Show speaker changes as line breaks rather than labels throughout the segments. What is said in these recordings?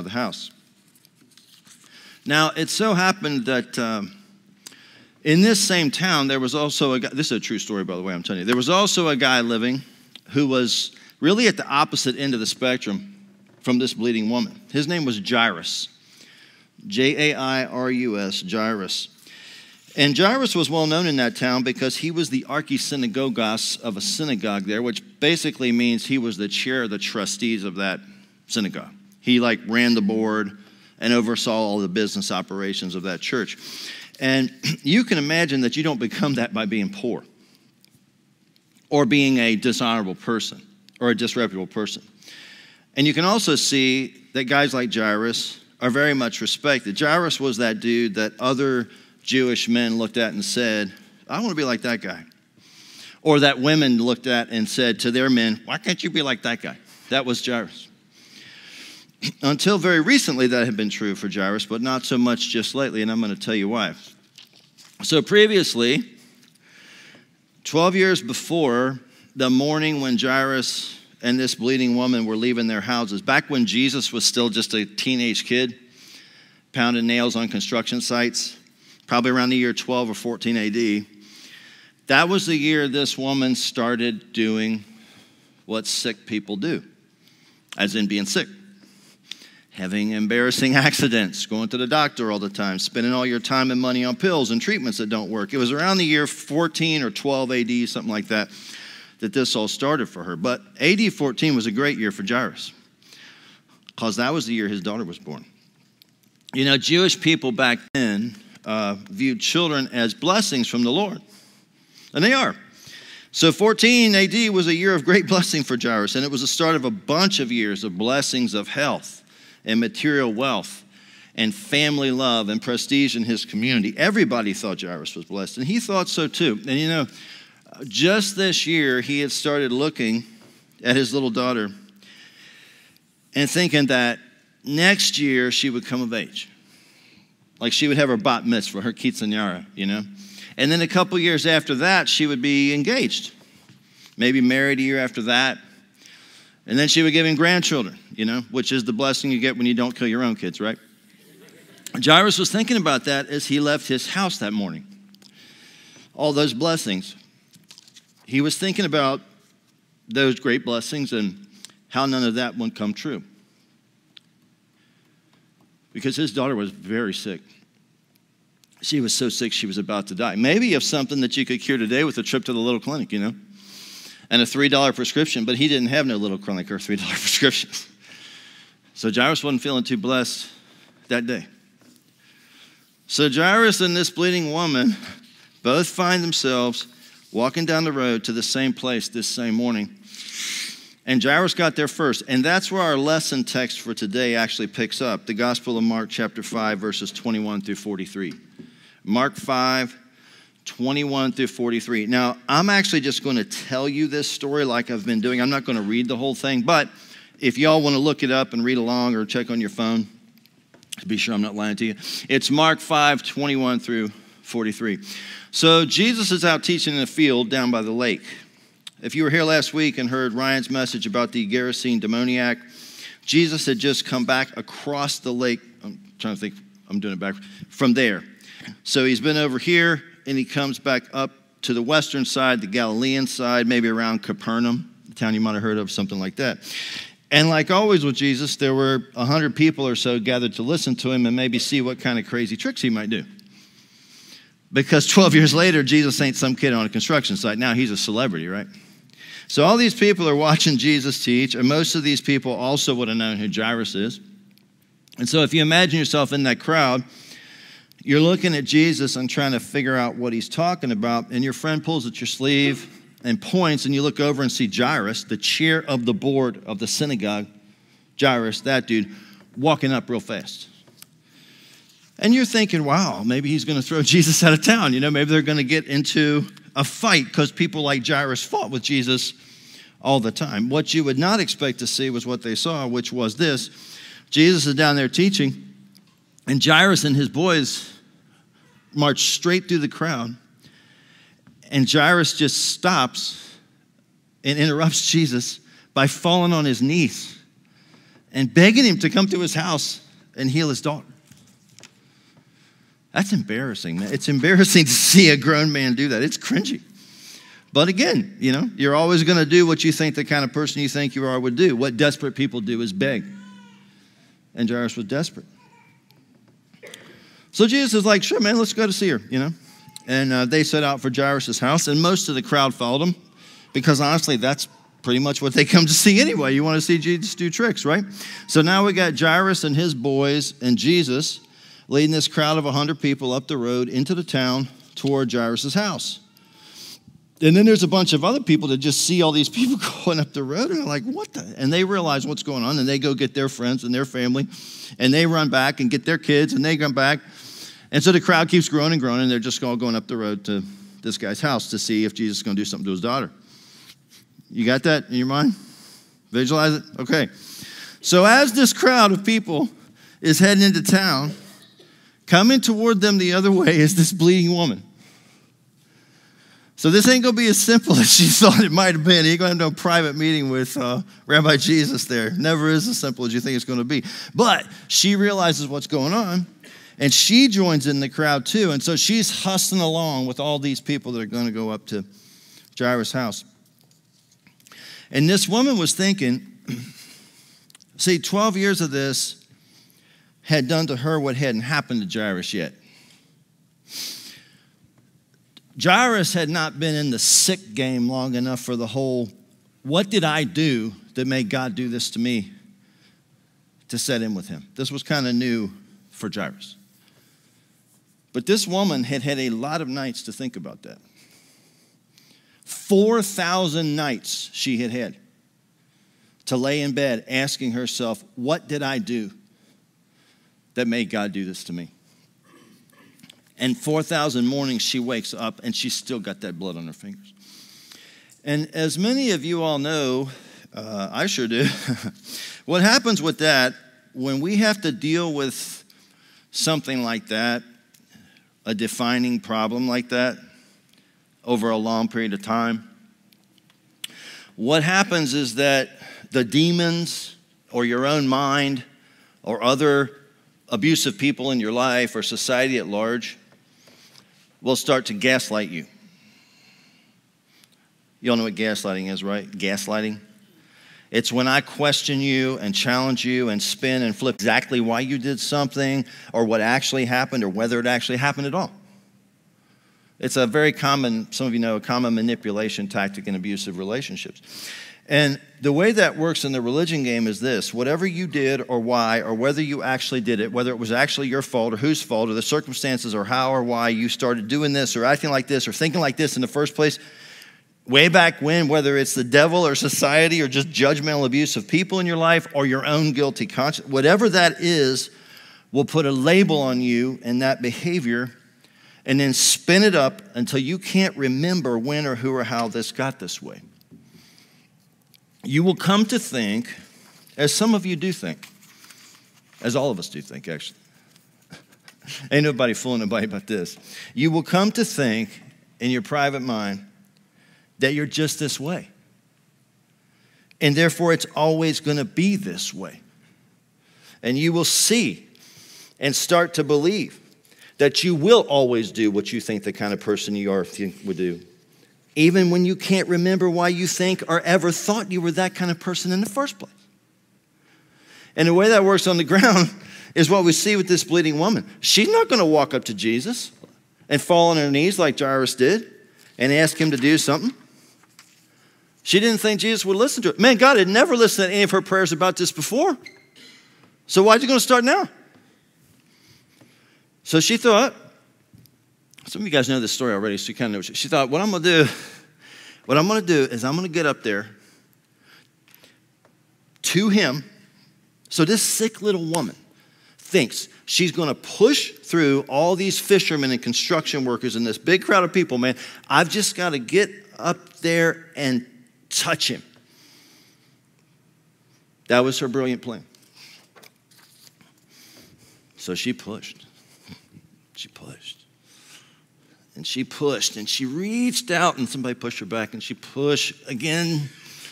of the house. Now, it so happened that um, in this same town, there was also a guy, this is a true story, by the way, I'm telling you. There was also a guy living who was really at the opposite end of the spectrum from this bleeding woman. His name was Jairus. J A I R U S, Jairus. And Jairus was well known in that town because he was the archisynagogus of a synagogue there, which basically means he was the chair of the trustees of that synagogue. He like ran the board and oversaw all the business operations of that church. And you can imagine that you don't become that by being poor or being a dishonorable person or a disreputable person. And you can also see that guys like Jairus are very much respected. Jairus was that dude that other Jewish men looked at and said, I want to be like that guy. Or that women looked at and said to their men, Why can't you be like that guy? That was Jairus. Until very recently, that had been true for Jairus, but not so much just lately, and I'm going to tell you why. So, previously, 12 years before the morning when Jairus and this bleeding woman were leaving their houses, back when Jesus was still just a teenage kid, pounding nails on construction sites, probably around the year 12 or 14 AD, that was the year this woman started doing what sick people do, as in being sick having embarrassing accidents, going to the doctor all the time, spending all your time and money on pills and treatments that don't work. It was around the year 14 or 12 AD, something like that, that this all started for her. But AD 14 was a great year for Jairus because that was the year his daughter was born. You know, Jewish people back then uh, viewed children as blessings from the Lord, and they are. So 14 AD was a year of great blessing for Jairus, and it was the start of a bunch of years of blessings of health and material wealth and family love and prestige in his community. Everybody thought Jairus was blessed, and he thought so too. And you know, just this year, he had started looking at his little daughter and thinking that next year she would come of age. Like she would have her bat mitzvah, her quinceañera, you know? And then a couple years after that, she would be engaged, maybe married a year after that. And then she would give him grandchildren, you know, which is the blessing you get when you don't kill your own kids, right? Jairus was thinking about that as he left his house that morning. All those blessings. He was thinking about those great blessings and how none of that would come true. Because his daughter was very sick. She was so sick she was about to die. Maybe of something that you could cure today with a trip to the little clinic, you know? And a $3 prescription, but he didn't have no little chronic or $3 prescription. So Jairus wasn't feeling too blessed that day. So Jairus and this bleeding woman both find themselves walking down the road to the same place this same morning. And Jairus got there first. And that's where our lesson text for today actually picks up the Gospel of Mark, chapter 5, verses 21 through 43. Mark 5, 21 through 43. Now, I'm actually just going to tell you this story like I've been doing. I'm not going to read the whole thing, but if y'all want to look it up and read along or check on your phone, to be sure I'm not lying to you, it's Mark 5 21 through 43. So, Jesus is out teaching in a field down by the lake. If you were here last week and heard Ryan's message about the Gerasene demoniac, Jesus had just come back across the lake. I'm trying to think, I'm doing it back from there. So he's been over here and he comes back up to the western side, the Galilean side, maybe around Capernaum, the town you might have heard of, something like that. And like always with Jesus, there were 100 people or so gathered to listen to him and maybe see what kind of crazy tricks he might do. Because 12 years later, Jesus ain't some kid on a construction site. Now he's a celebrity, right? So all these people are watching Jesus teach, and most of these people also would have known who Jairus is. And so if you imagine yourself in that crowd, you're looking at Jesus and trying to figure out what he's talking about, and your friend pulls at your sleeve and points, and you look over and see Jairus, the chair of the board of the synagogue, Jairus, that dude, walking up real fast. And you're thinking, wow, maybe he's going to throw Jesus out of town. You know, maybe they're going to get into a fight because people like Jairus fought with Jesus all the time. What you would not expect to see was what they saw, which was this Jesus is down there teaching and Jairus and his boys march straight through the crowd. And Jairus just stops and interrupts Jesus by falling on his knees and begging him to come to his house and heal his daughter. That's embarrassing, man. It's embarrassing to see a grown man do that. It's cringy. But again, you know, you're always going to do what you think the kind of person you think you are would do. What desperate people do is beg. And Jairus was desperate. So Jesus is like, sure, man, let's go to see her, you know. And uh, they set out for Jairus' house, and most of the crowd followed him because honestly, that's pretty much what they come to see anyway. You want to see Jesus do tricks, right? So now we got Jairus and his boys and Jesus leading this crowd of 100 people up the road into the town toward Jairus' house. And then there's a bunch of other people that just see all these people going up the road and they're like, what the? And they realize what's going on and they go get their friends and their family and they run back and get their kids and they come back. And so the crowd keeps growing and growing and they're just all going up the road to this guy's house to see if Jesus is going to do something to his daughter. You got that in your mind? Visualize it? Okay. So as this crowd of people is heading into town, coming toward them the other way is this bleeding woman. So this ain't going to be as simple as she thought it might have been. You're going to have no private meeting with uh, Rabbi Jesus there. Never is as simple as you think it's going to be. But she realizes what's going on, and she joins in the crowd too. And so she's hustling along with all these people that are going to go up to Jairus' house. And this woman was thinking, see, 12 years of this had done to her what hadn't happened to Jairus yet. Jairus had not been in the sick game long enough for the whole, what did I do that made God do this to me to set in with him? This was kind of new for Jairus. But this woman had had a lot of nights to think about that. 4,000 nights she had had to lay in bed asking herself, What did I do that made God do this to me? And 4,000 mornings she wakes up and she's still got that blood on her fingers. And as many of you all know, uh, I sure do, what happens with that when we have to deal with something like that, a defining problem like that, over a long period of time. What happens is that the demons or your own mind or other abusive people in your life or society at large will start to gaslight you. You all know what gaslighting is, right? Gaslighting. It's when I question you and challenge you and spin and flip exactly why you did something or what actually happened or whether it actually happened at all. It's a very common, some of you know, a common manipulation tactic in abusive relationships. And the way that works in the religion game is this whatever you did or why, or whether you actually did it, whether it was actually your fault or whose fault, or the circumstances or how or why you started doing this or acting like this or thinking like this in the first place, way back when, whether it's the devil or society or just judgmental abuse of people in your life or your own guilty conscience, whatever that is, will put a label on you and that behavior and then spin it up until you can't remember when or who or how this got this way. You will come to think, as some of you do think, as all of us do think, actually. Ain't nobody fooling nobody about this. You will come to think in your private mind that you're just this way. And therefore, it's always going to be this way. And you will see and start to believe that you will always do what you think the kind of person you are would do, even when you can't remember why you think or ever thought you were that kind of person in the first place. And the way that works on the ground is what we see with this bleeding woman. She's not going to walk up to Jesus and fall on her knees like Jairus did and ask him to do something. She didn't think Jesus would listen to it. Man, God had never listened to any of her prayers about this before. So why are you going to start now? So she thought, some of you guys know this story already, so you kind of know. She, she thought, what I'm going to do, what I'm going to do is I'm going to get up there to him. So this sick little woman thinks she's going to push through all these fishermen and construction workers and this big crowd of people, man. I've just got to get up there and touch him. That was her brilliant plan. So she pushed. She pushed. And she pushed and she reached out and somebody pushed her back and she pushed again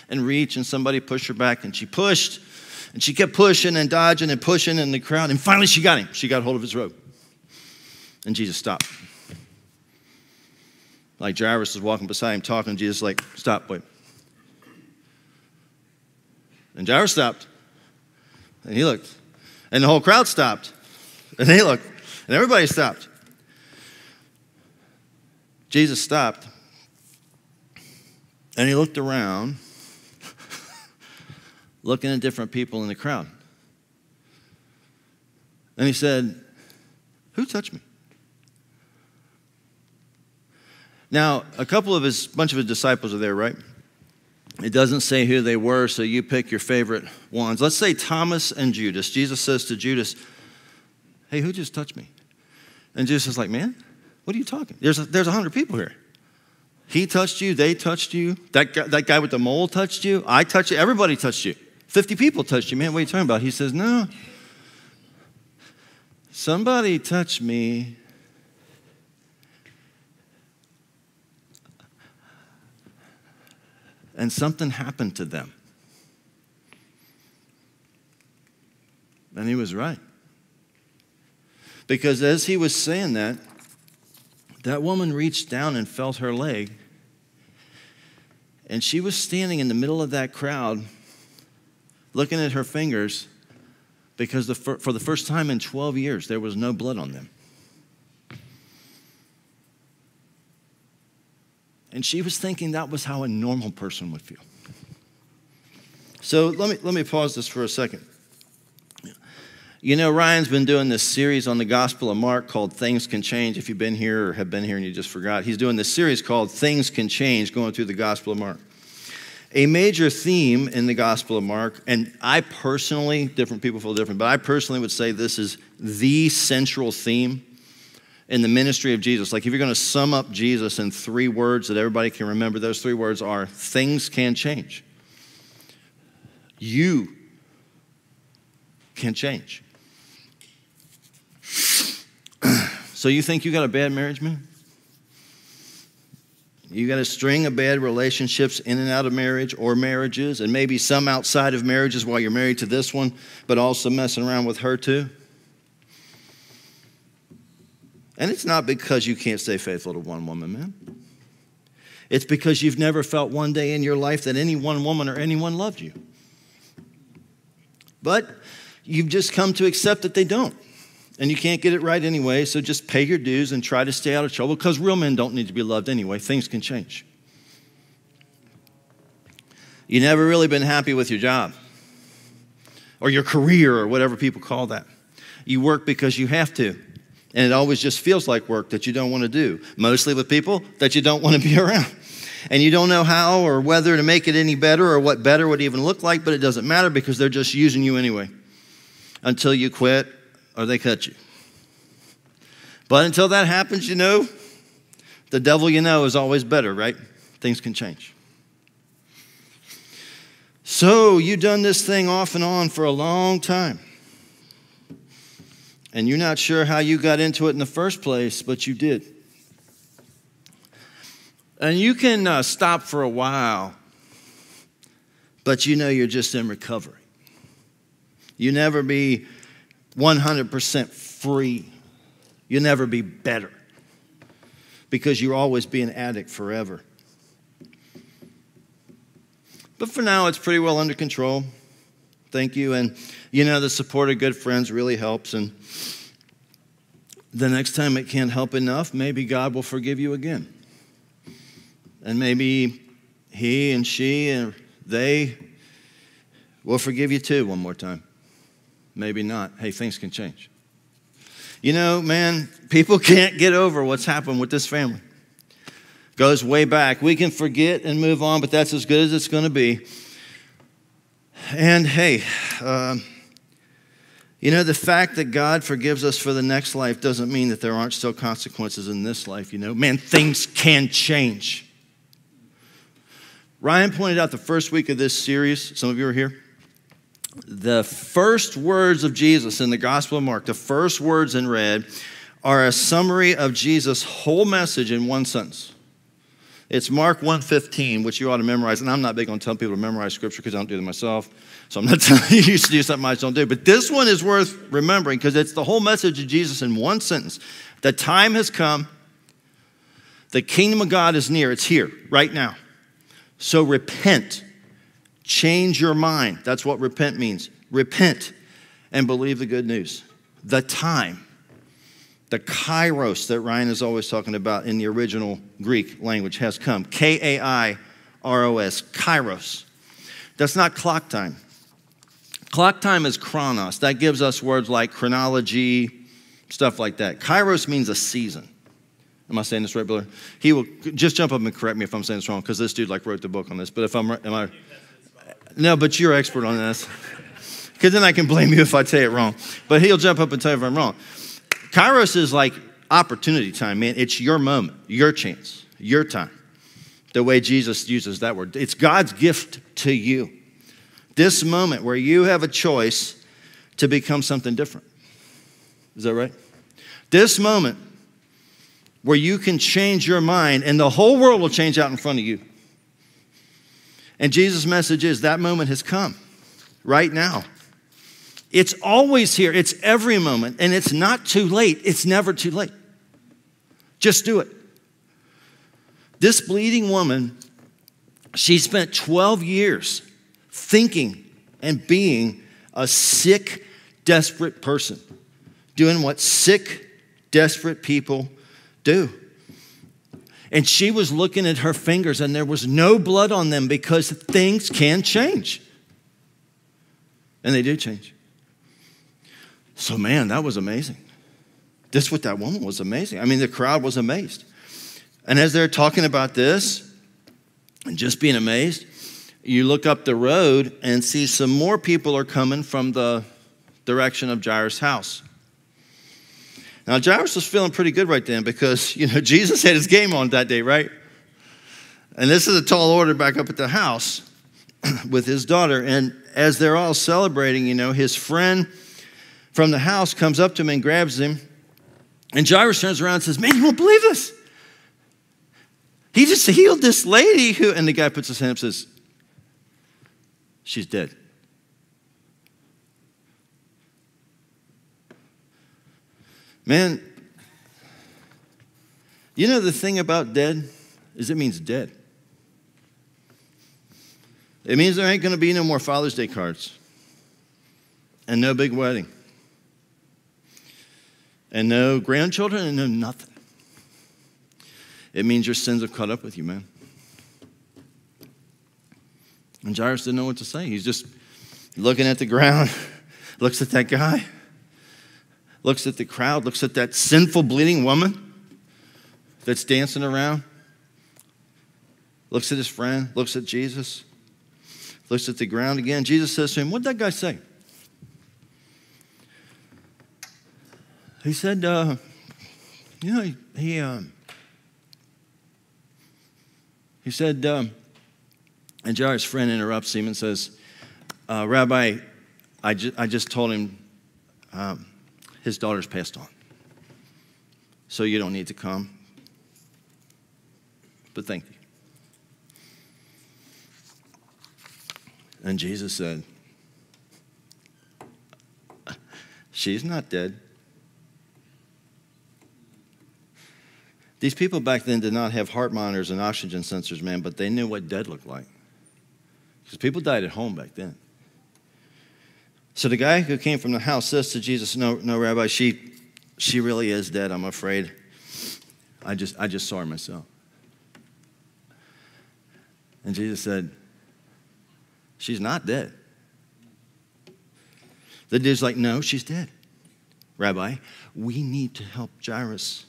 and reached and somebody pushed her back and she pushed And she kept pushing and dodging and pushing in the crowd. And finally, she got him. She got hold of his robe. And Jesus stopped. Like Jairus was walking beside him talking. Jesus, like, stop, wait. And Jairus stopped. And he looked. And the whole crowd stopped. And they looked. And everybody stopped. Jesus stopped. And he looked around, looking at different people in the crowd. And he said, Who touched me? Now, a couple of his, bunch of his disciples are there, right? It doesn't say who they were, so you pick your favorite ones. Let's say Thomas and Judas. Jesus says to Judas, Hey, who just touched me? And Judas is like, Man, what are you talking? There's a, there's a hundred people here. He touched you, they touched you, that guy, that guy with the mole touched you, I touched you, everybody touched you. 50 people touched you. Man, what are you talking about? He says, No. Somebody touched me and something happened to them. And he was right. Because as he was saying that, that woman reached down and felt her leg. And she was standing in the middle of that crowd, looking at her fingers, because the, for the first time in 12 years, there was no blood on them. And she was thinking that was how a normal person would feel. So let me, let me pause this for a second. You know, Ryan's been doing this series on the Gospel of Mark called Things Can Change. If you've been here or have been here and you just forgot, he's doing this series called Things Can Change, going through the Gospel of Mark. A major theme in the Gospel of Mark, and I personally, different people feel different, but I personally would say this is the central theme in the ministry of Jesus. Like if you're going to sum up Jesus in three words that everybody can remember, those three words are things can change. You can change. so you think you got a bad marriage, man? You got a string of bad relationships in and out of marriage or marriages, and maybe some outside of marriages while you're married to this one, but also messing around with her too. And it's not because you can't stay faithful to one woman, man. It's because you've never felt one day in your life that any one woman or anyone loved you. But you've just come to accept that they don't. And you can't get it right anyway, so just pay your dues and try to stay out of trouble because real men don't need to be loved anyway. Things can change. You never really been happy with your job or your career or whatever people call that. You work because you have to. And it always just feels like work that you don't want to do, mostly with people that you don't want to be around. And you don't know how or whether to make it any better or what better would even look like, but it doesn't matter because they're just using you anyway until you quit or they cut you. But until that happens, you know, the devil you know is always better, right? Things can change. So you've done this thing off and on for a long time and you're not sure how you got into it in the first place, but you did. And you can uh, stop for a while, but you know you're just in recovery. You never be 100% free. You'll never be better because you'll always be an addict forever. But for now, it's pretty well under control. Thank you. And you know, the support of good friends really helps. And the next time it can't help enough, maybe God will forgive you again. And maybe he and she and they will forgive you too one more time. Maybe not. Hey, things can change. You know, man, people can't get over what's happened with this family. Goes way back. We can forget and move on, but that's as good as it's going to be. And hey, um, you know, the fact that God forgives us for the next life doesn't mean that there aren't still consequences in this life, you know. Man, things can change. Ryan pointed out the first week of this series, some of you are here. The first words of Jesus in the Gospel of Mark, the first words in red, are a summary of Jesus' whole message in one sentence. It's Mark 1:15, which you ought to memorize. And I'm not big on telling people to memorize scripture because I don't do it myself. So I'm not telling you to do something I don't do. But this one is worth remembering because it's the whole message of Jesus in one sentence. The time has come. The kingdom of God is near. It's here right now. So repent. Change your mind. That's what repent means. Repent and believe the good news. The time the kairos that Ryan is always talking about in the original Greek language has come. K A I R O S, kairos. That's not clock time. Clock time is chronos. That gives us words like chronology, stuff like that. Kairos means a season. Am I saying this right, Brother? He will just jump up and correct me if I'm saying this wrong, because this dude like wrote the book on this. But if I'm, am I? No, but you're expert on this, because then I can blame you if I say it wrong. But he'll jump up and tell you if I'm wrong. Kairos is like opportunity time, man. It's your moment, your chance, your time. The way Jesus uses that word. It's God's gift to you. This moment where you have a choice to become something different. Is that right? This moment where you can change your mind and the whole world will change out in front of you. And Jesus' message is that moment has come right now. It's always here, it's every moment, and it's not too late. It's never too late. Just do it. This bleeding woman, she spent 12 years thinking and being a sick, desperate person, doing what sick, desperate people do. And she was looking at her fingers, and there was no blood on them because things can change. And they do change. So, man, that was amazing. This with that woman was amazing. I mean, the crowd was amazed. And as they're talking about this and just being amazed, you look up the road and see some more people are coming from the direction of Jairus' house. Now, Jairus was feeling pretty good right then because, you know, Jesus had his game on that day, right? And this is a tall order back up at the house with his daughter. And as they're all celebrating, you know, his friend from the house comes up to him and grabs him. And Jairus turns around and says, Man, you won't believe this. He just healed this lady who, and the guy puts his hand up and says, She's dead. Man, you know the thing about dead is it means dead. It means there ain't going to be no more Father's Day cards and no big wedding and no grandchildren and no nothing. It means your sins have caught up with you, man. And Jairus didn't know what to say. He's just looking at the ground, looks at that guy, looks at the crowd, looks at that sinful, bleeding woman that's dancing around, looks at his friend, looks at Jesus, looks at the ground again. Jesus says to him, What'd that guy say? He said, uh, you know, he, he, um, he said, um, and Jairus' friend interrupts him and says, uh, Rabbi, I, ju- I just told him um, his daughter's passed on. So you don't need to come. But thank you. And Jesus said, She's not dead. These people back then did not have heart monitors and oxygen sensors, man, but they knew what dead looked like. Because people died at home back then. So the guy who came from the house says to Jesus, No, no, Rabbi, she, she really is dead, I'm afraid. I just, I just saw her myself. And Jesus said, She's not dead. The dude's like, No, she's dead. Rabbi, we need to help Jairus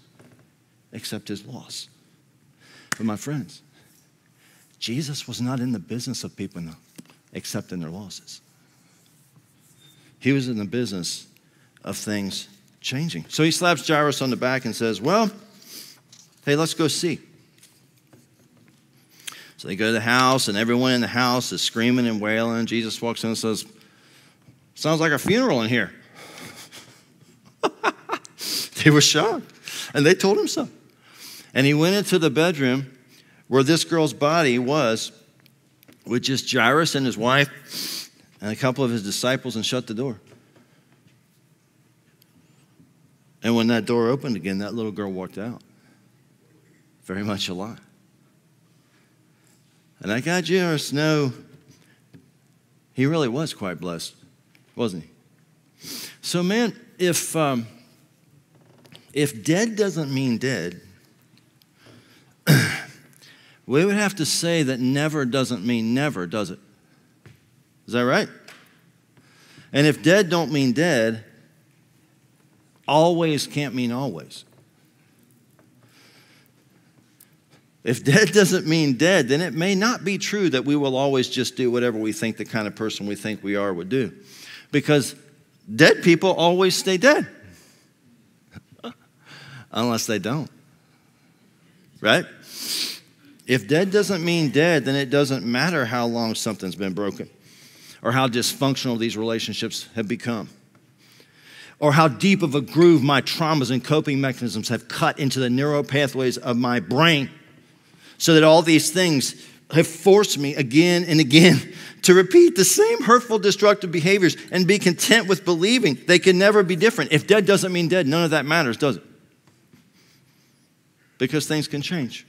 accept his loss. But my friends, Jesus was not in the business of people accepting their losses. He was in the business of things changing. So he slaps Jairus on the back and says, Well, hey, let's go see. So they go to the house, and everyone in the house is screaming and wailing. Jesus walks in and says, Sounds like a funeral in here. they were shocked, and they told him so. And he went into the bedroom where this girl's body was with just Jairus and his wife and a couple of his disciples and shut the door. And when that door opened again, that little girl walked out, very much alive. And I got Jairus know he really was quite blessed, wasn't he? So, man, if um, if dead doesn't mean dead, we would have to say that never doesn't mean never, does it? Is that right? And if dead don't mean dead, always can't mean always. If dead doesn't mean dead, then it may not be true that we will always just do whatever we think the kind of person we think we are would do. Because dead people always stay dead. Unless they don't. Right? If dead doesn't mean dead, then it doesn't matter how long something's been broken or how dysfunctional these relationships have become or how deep of a groove my traumas and coping mechanisms have cut into the neural pathways of my brain so that all these things have forced me again and again to repeat the same hurtful, destructive behaviors and be content with believing they can never be different. If dead doesn't mean dead, none of that matters, does it? Because things can change.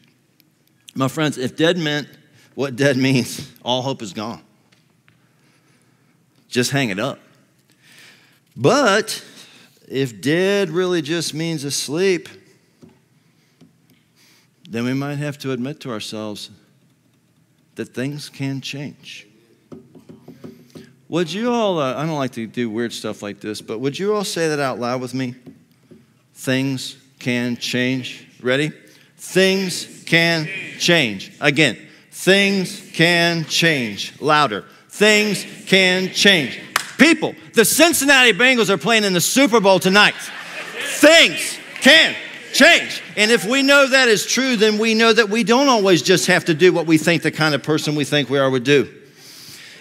My friends, if dead meant what dead means, all hope is gone. Just hang it up. But if dead really just means asleep, then we might have to admit to ourselves that things can change. Would you all, uh, I don't like to do weird stuff like this, but would you all say that out loud with me? Things can change. Ready? Things can change. Again, things can change. Louder. Things can change. People, the Cincinnati Bengals are playing in the Super Bowl tonight. Things can change. And if we know that is true, then we know that we don't always just have to do what we think the kind of person we think we are would do.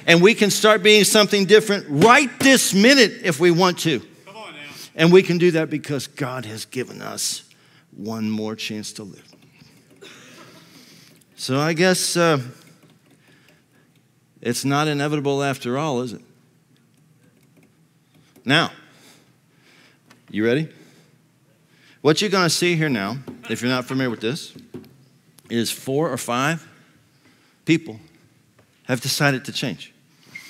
And we can start being something different right this minute if we want to. And we can do that because God has given us one more chance to live. So I guess uh, it's not inevitable after all, is it? Now, you ready? What you're going to see here now, if you're not familiar with this, is four or five people have decided to change.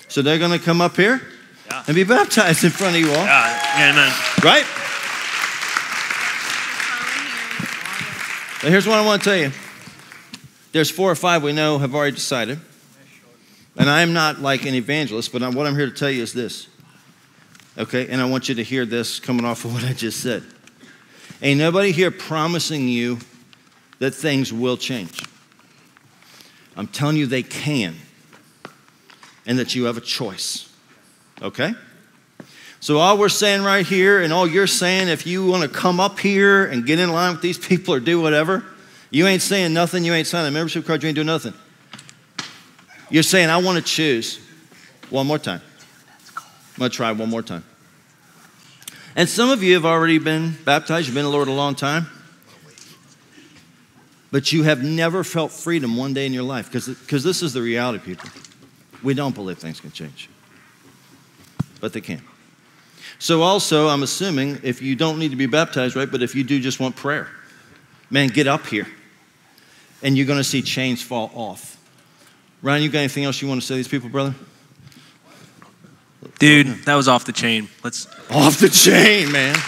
So they're going to come up here
Yeah.
and be baptized in front of you all.
Yeah, amen.
Right? Now, here's what I want to tell you. There's four or five we know have already decided. And I am not like an evangelist, but what I'm here to tell you is this. Okay? And I want you to hear this coming off of what I just said. Ain't nobody here promising you that things will change. I'm telling you they can, and that you have a choice. Okay? So, all we're saying right here, and all you're saying, if you want to come up here and get in line with these people or do whatever, you ain't saying nothing, you ain't signing a membership card, you ain't doing nothing. You're saying, I want to choose one more time. I'm going to try one more time. And some of you have already been baptized, you've been in the Lord a long time, but you have never felt freedom one day in your life because this is the reality, people. We don't believe things can change, but they can. So, also, I'm assuming if you don't need to be baptized, right, but if you do just want prayer, man, get up here and you're going to see chains fall off. Ryan, you got anything else you want to say to these people, brother?
Dude, that was off the chain. Let's
Off the chain, man.